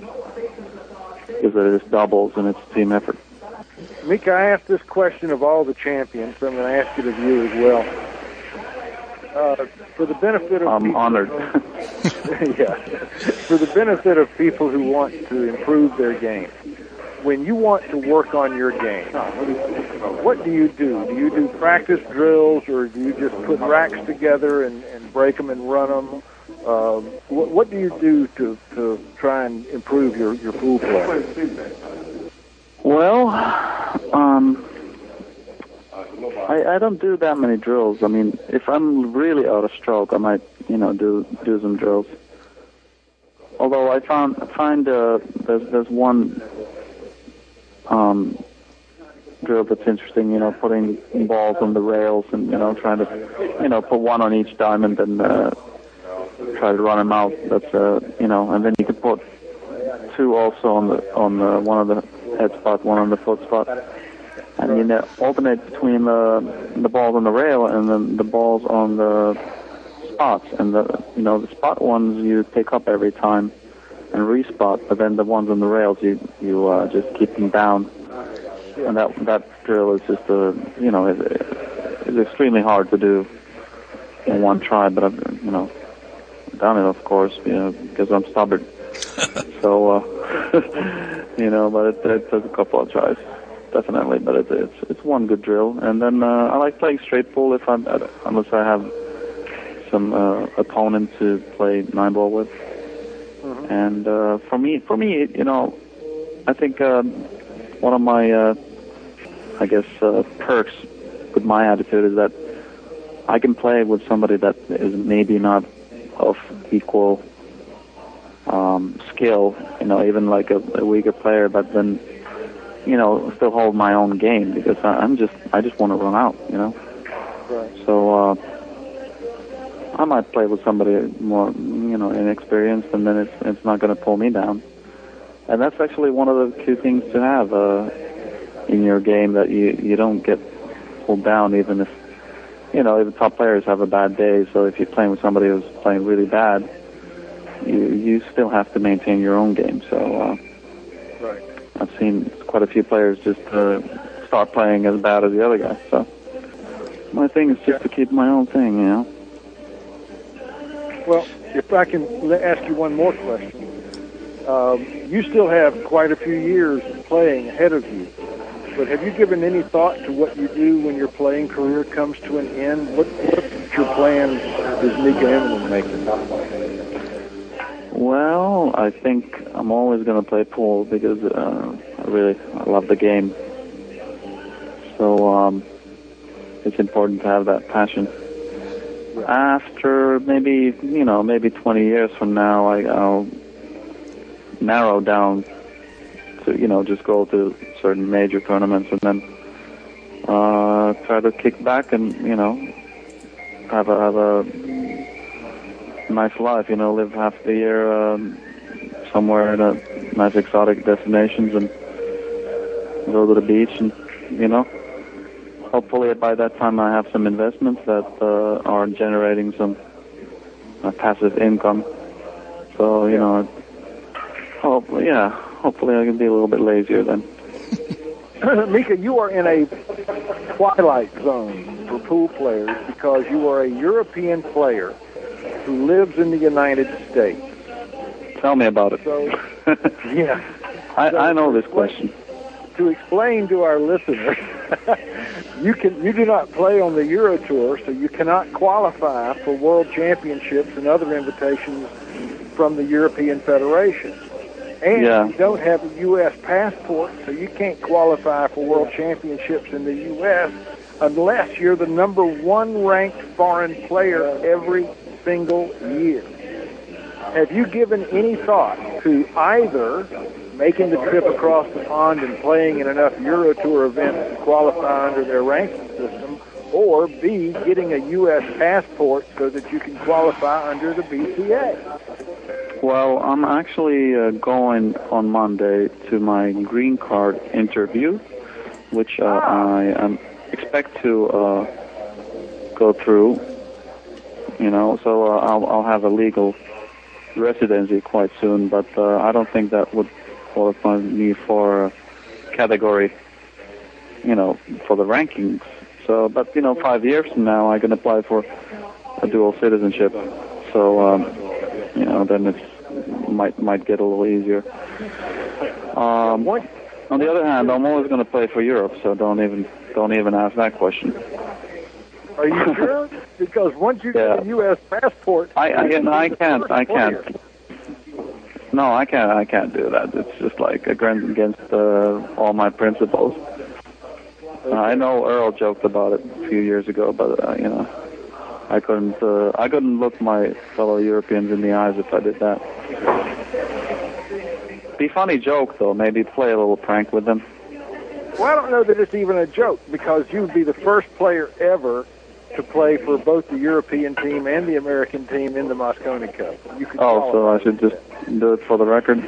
because it is doubles and it's team effort. Mika, I asked this question of all the champions, so I'm going to ask it of you as well. Uh, for the benefit of I'm people honored. yeah, for the benefit of people who want to improve their game, when you want to work on your game, what do you do? Do you do practice drills, or do you just put racks together and, and break them and run them? Um, what, what do you do to, to try and improve your, your pool play? Well, um, I, I don't do that many drills. I mean, if I'm really out of stroke, I might, you know, do do some drills. Although I found find uh, there's there's one um, drill that's interesting. You know, putting balls on the rails and you know trying to, you know, put one on each diamond and uh, try to run them out. That's uh, you know, and then you can put two also on the on the one on the head spot, one on the foot spot, and you know, alternate between the the balls on the rail and then the balls on the spots. And the you know the spot ones you pick up every time and respot, but then the ones on the rails you you uh, just keep them down. And that that drill is just a you know is is extremely hard to do in one try, but I've you know done it of course you know because I'm stubborn. so uh, you know, but it, it took a couple of tries, definitely. But it, it's it's one good drill, and then uh, I like playing straight pool if I'm unless I have some uh, opponent to play nine ball with. And uh, for me, for me, you know, I think um, one of my, uh, I guess, uh, perks with my attitude is that I can play with somebody that is maybe not of equal um, skill, you know, even like a, a weaker player, but then, you know, still hold my own game because I, I'm just, I just want to run out, you know. Right. So uh, I might play with somebody more, you know, inexperienced, and then it's it's not going to pull me down. And that's actually one of the key things to have uh, in your game that you you don't get pulled down, even if you know even top players have a bad day. So if you're playing with somebody who's playing really bad, you you still have to maintain your own game. So uh, Right. I've seen quite a few players just uh, start playing as bad as the other guy. So my thing is just to keep my own thing, you know. Well, if I can ask you one more question. Um, you still have quite a few years of playing ahead of you, but have you given any thought to what you do when your playing career comes to an end? What, what your plans is Mika Immonen making? Well, I think I'm always going to play pool because uh, I really I love the game. So um, it's important to have that passion. After maybe you know maybe 20 years from now, I, I'll narrow down to you know just go to certain major tournaments and then uh, try to kick back and you know have a have a nice life, you know, live half the year um, somewhere in a nice exotic destinations and go to the beach and, you know, hopefully by that time I have some investments that uh, are generating some uh, passive income. So, you know, hopefully, yeah, hopefully I can be a little bit lazier then. Mika, you are in a twilight zone for pool players because you are a European player who lives in the United States. Tell me about it. So, yeah. I, I know this question. to explain to our listeners, you can you do not play on the Euro Tour, so you cannot qualify for World Championships and other invitations from the European Federation. And Yeah. you don't have a U.S. passport, so you can't qualify for World Championships in the U.S. unless you're the number one ranked foreign player every single year. Have you given any thought to either making the trip across the pond and playing in enough Euro Tour events to qualify under their ranking system, or B, getting a U.S. passport so that you can qualify under the BCA? Well, I'm actually uh, going on Monday to my green card interview, which uh, I um, expect to uh, go through. You know, so uh, I'll, I'll have a legal residency quite soon, but uh, I don't think that would qualify me for a category you know, for the rankings. So, but you know, five years from now, I can apply for a dual citizenship. So, um, you know, then it might might get a little easier. Um, on the other hand, I'm always going to play for Europe, so don't even don't even ask that question. Are you sure? because once you Yeah. get a U.S. passport, I I, no, I can't I can't. No, I can't. I can't do that. It's just like against against uh, all my principles. Uh, I know Earl joked about it a few years ago, but uh, you know, I couldn't. Uh, I couldn't look my fellow Europeans in the eyes if I did that. Be funny joke though. Maybe play a little prank with them. Well, I don't know that it's even a joke because you'd be the first player ever to play for both the European team and the American team in the Mosconi Cup. You Oh, so I should for just do it for the record.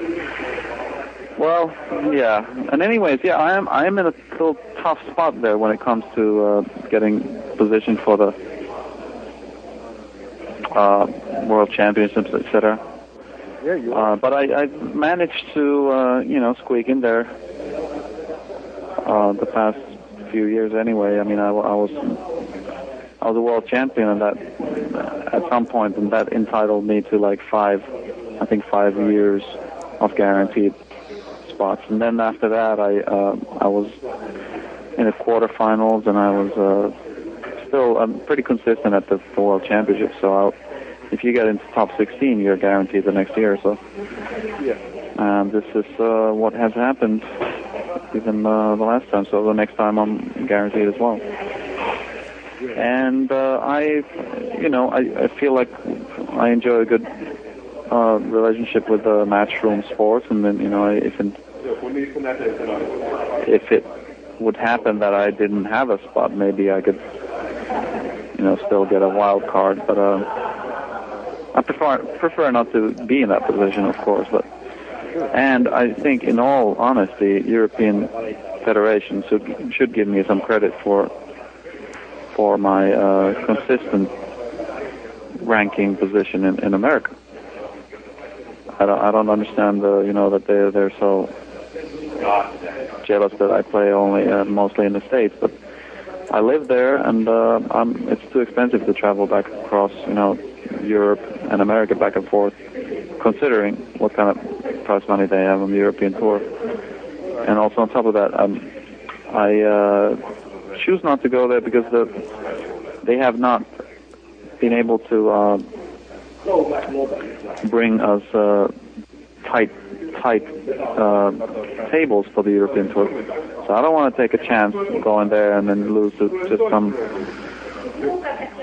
Well, yeah. And anyways, yeah, I am I am in a little tough spot there when it comes to uh, getting position for the uh, World Championships, etc. Yeah, you are. Uh, but I, I managed to, uh, you know, squeak in there uh, the past few years. Anyway, I mean, I, I was I was a world champion, and that at some point, and that entitled me to like five, I think five years of guaranteed spots. And then after that, I uh, I was in the quarterfinals, and I was uh, still I'm pretty consistent at the, the world championship. So I, if you get into top 16, you're guaranteed the next year. So this is uh, what has happened even uh, the last time. So the next time I'm guaranteed as well. And uh, I, you know, I, I feel like I enjoy a good uh, relationship with uh, Matchroom Sports, and then you know, if it, if it would happen that I didn't have a spot, maybe I could, you know, still get a wild card. But uh, I prefer prefer not to be in that position, of course. But and I think, in all honesty, European federations should should give me some credit for for my uh, consistent ranking position in, in America. I don't I don't understand the you know that they they're so jealous that I play only uh, mostly in the states, but I live there and uh, I'm it's too expensive to travel back across you know Europe and America back and forth, considering what kind of prize money they have on the European tour, and also on top of that, um, I uh, choose not to go there because the they have not been able to uh, bring us uh, tight tight uh, tables for the European tour. So I don't want to take a chance going there and then lose to just some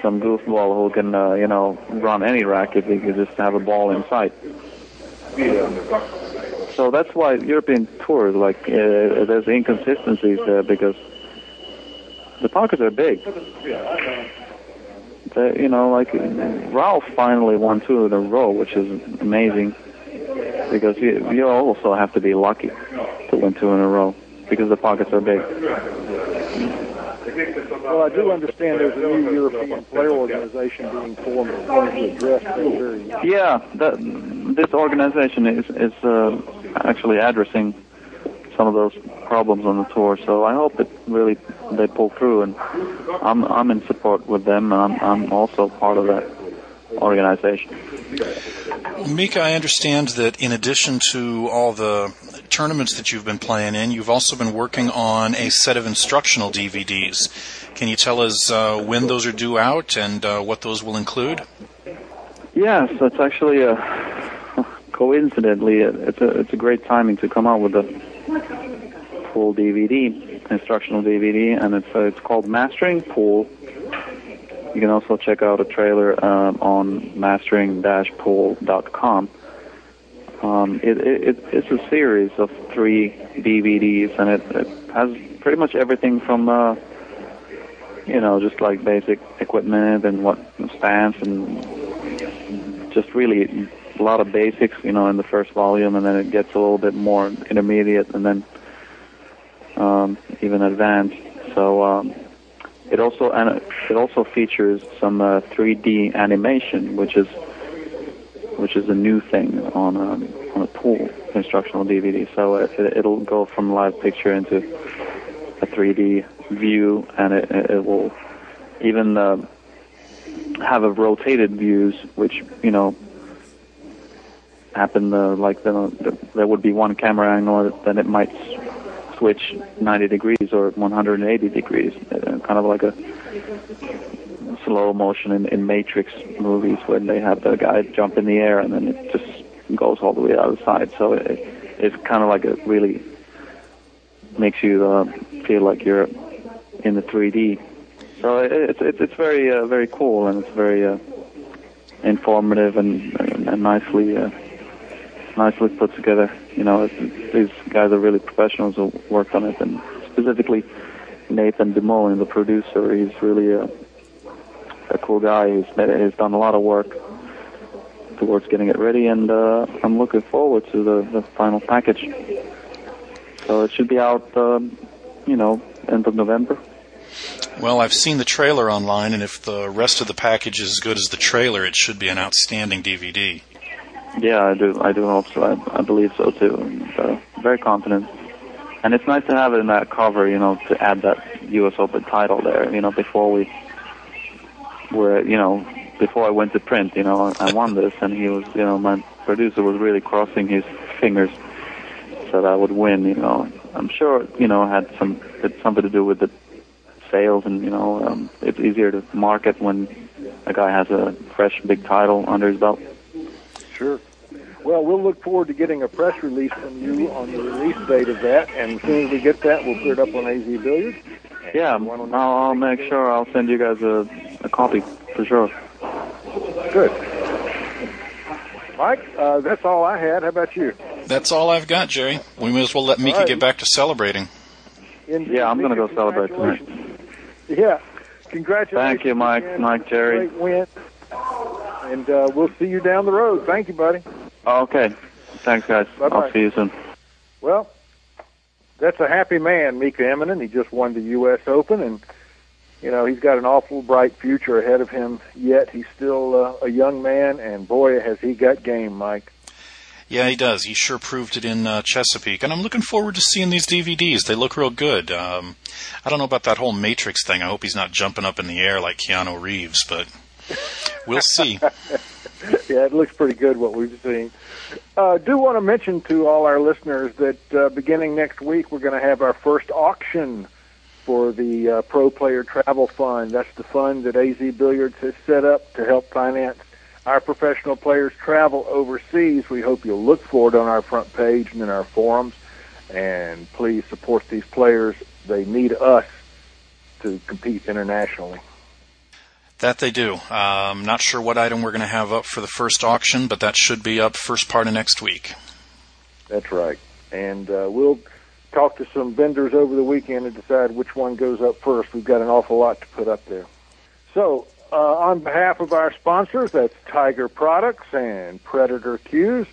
some goofball who can uh, you know run any rack if he could just have a ball in sight. So that's why European tours like uh, there's inconsistencies there because the pockets are big. They, you know, like Ralf finally won two in a row, which is amazing because you you also have to be lucky to win two in a row because the pockets are big. Well, I do understand there's a new European player organization being formed that's going to address that very Yeah, that, this organization is is uh, actually addressing some of those problems on the tour. So I hope it really they pull through, and I'm I'm in support with them, and I'm I'm also part of that organization. Mika, I understand that in addition to all the tournaments that you've been playing in, you've also been working on a set of instructional DVDs. Can you tell us uh, when those are due out and uh, what those will include? Yes, that's actually a coincidentally it's a it's a great timing to come out with a full DVD, instructional DVD, and it's uh, it's called Mastering Pool. You can also check out a trailer um, on mastering-pool.com. Um, it, it, it's a series of three DVDs, and it, it has pretty much everything from, uh, you know, just like basic equipment and what stands and just really a lot of basics, you know, in the first volume, and then it gets a little bit more intermediate, and then um, even advanced. So um, it also and it also features some uh, 3D animation, which is which is a new thing on a, on a pool instructional DVD. So it, it'll go from live picture into a 3D view, and it, it will even uh, have a rotated views, which you know happen uh, like the, there would be one camera angle, then it might switch 90 degrees or 180 degrees, uh, kind of like a slow motion in, in Matrix movies when they have the guy jump in the air and then it just goes all the way out of the side. So it, it's kind of like it really makes you uh, feel like you're in the 3D. So it's it's it's very uh, very cool and it's very uh, informative and, and nicely uh, nicely put together. You know, these guys are really professionals who worked on it, and specifically Nathan DeMoulin, the producer, he's really a, a cool guy. He's he's done a lot of work towards getting it ready, and uh, I'm looking forward to the, the final package. So it should be out, um, you know, end of November. Well, I've seen the trailer online, and if the rest of the package is as good as the trailer, it should be an outstanding DVD. Yeah, I do. I do hope so. I, I believe so too. And, uh, very confident. And it's nice to have it in that cover, you know, to add that U.S. Open title there. You know, before we were, you know, before I went to print, you know, I won this, and he was, you know, my producer was really crossing his fingers that I would win. You know, I'm sure, you know, had some had something to do with the sales, and you know, um, it's easier to market when a guy has a fresh big title under his belt. Sure. Well, we'll look forward to getting a press release from you on the release date of that, and as soon as we get that, we'll put it up on AZ Billiards. Yeah, I'll, I'll make sure I'll send you guys a, a copy for sure. Good. Mike, uh, that's all I had. How about you? That's all I've got, Jerry. We may as well let Mika right. get back to celebrating. Indeed. Yeah, I'm going to go celebrate tonight. Yeah, congratulations. Thank you, Mike. Mike, Jerry. Great win. And uh, we'll see you down the road. Thank you, buddy. Okay. Thanks, guys. Bye-bye. I'll see you soon. Well, that's a happy man, Mika Immonen. He just won the U.S. Open, and you know he's got an awful bright future ahead of him. Yet he's still uh, a young man, and boy, has he got game, Mike. Yeah, he does. He sure proved it in uh, Chesapeake, and I'm looking forward to seeing these DVDs. They look real good. Um, I don't know about that whole Matrix thing. I hope he's not jumping up in the air like Keanu Reeves, but we'll see. yeah, it looks pretty good what we've seen. Uh, do want to mention to all our listeners that uh, beginning next week we're going to have our first auction for the uh, Pro Player Travel Fund. That's the fund that AZ Billiards has set up to help finance our professional players travel overseas. We hope you'll look for it on our front page and in our forums. And please support these players. They need us to compete internationally. That they do. Um, not sure what item we're going to have up for the first auction, but that should be up first part of next week. That's right. And uh, we'll talk to some vendors over the weekend and decide which one goes up first. We've got an awful lot to put up there. So, uh, on behalf of our sponsors, that's Tiger Products and Predator Cues,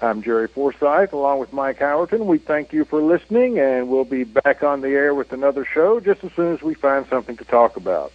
I'm Jerry Forsyth along with Mike Howerton. We thank you for listening, and we'll be back on the air with another show just as soon as we find something to talk about.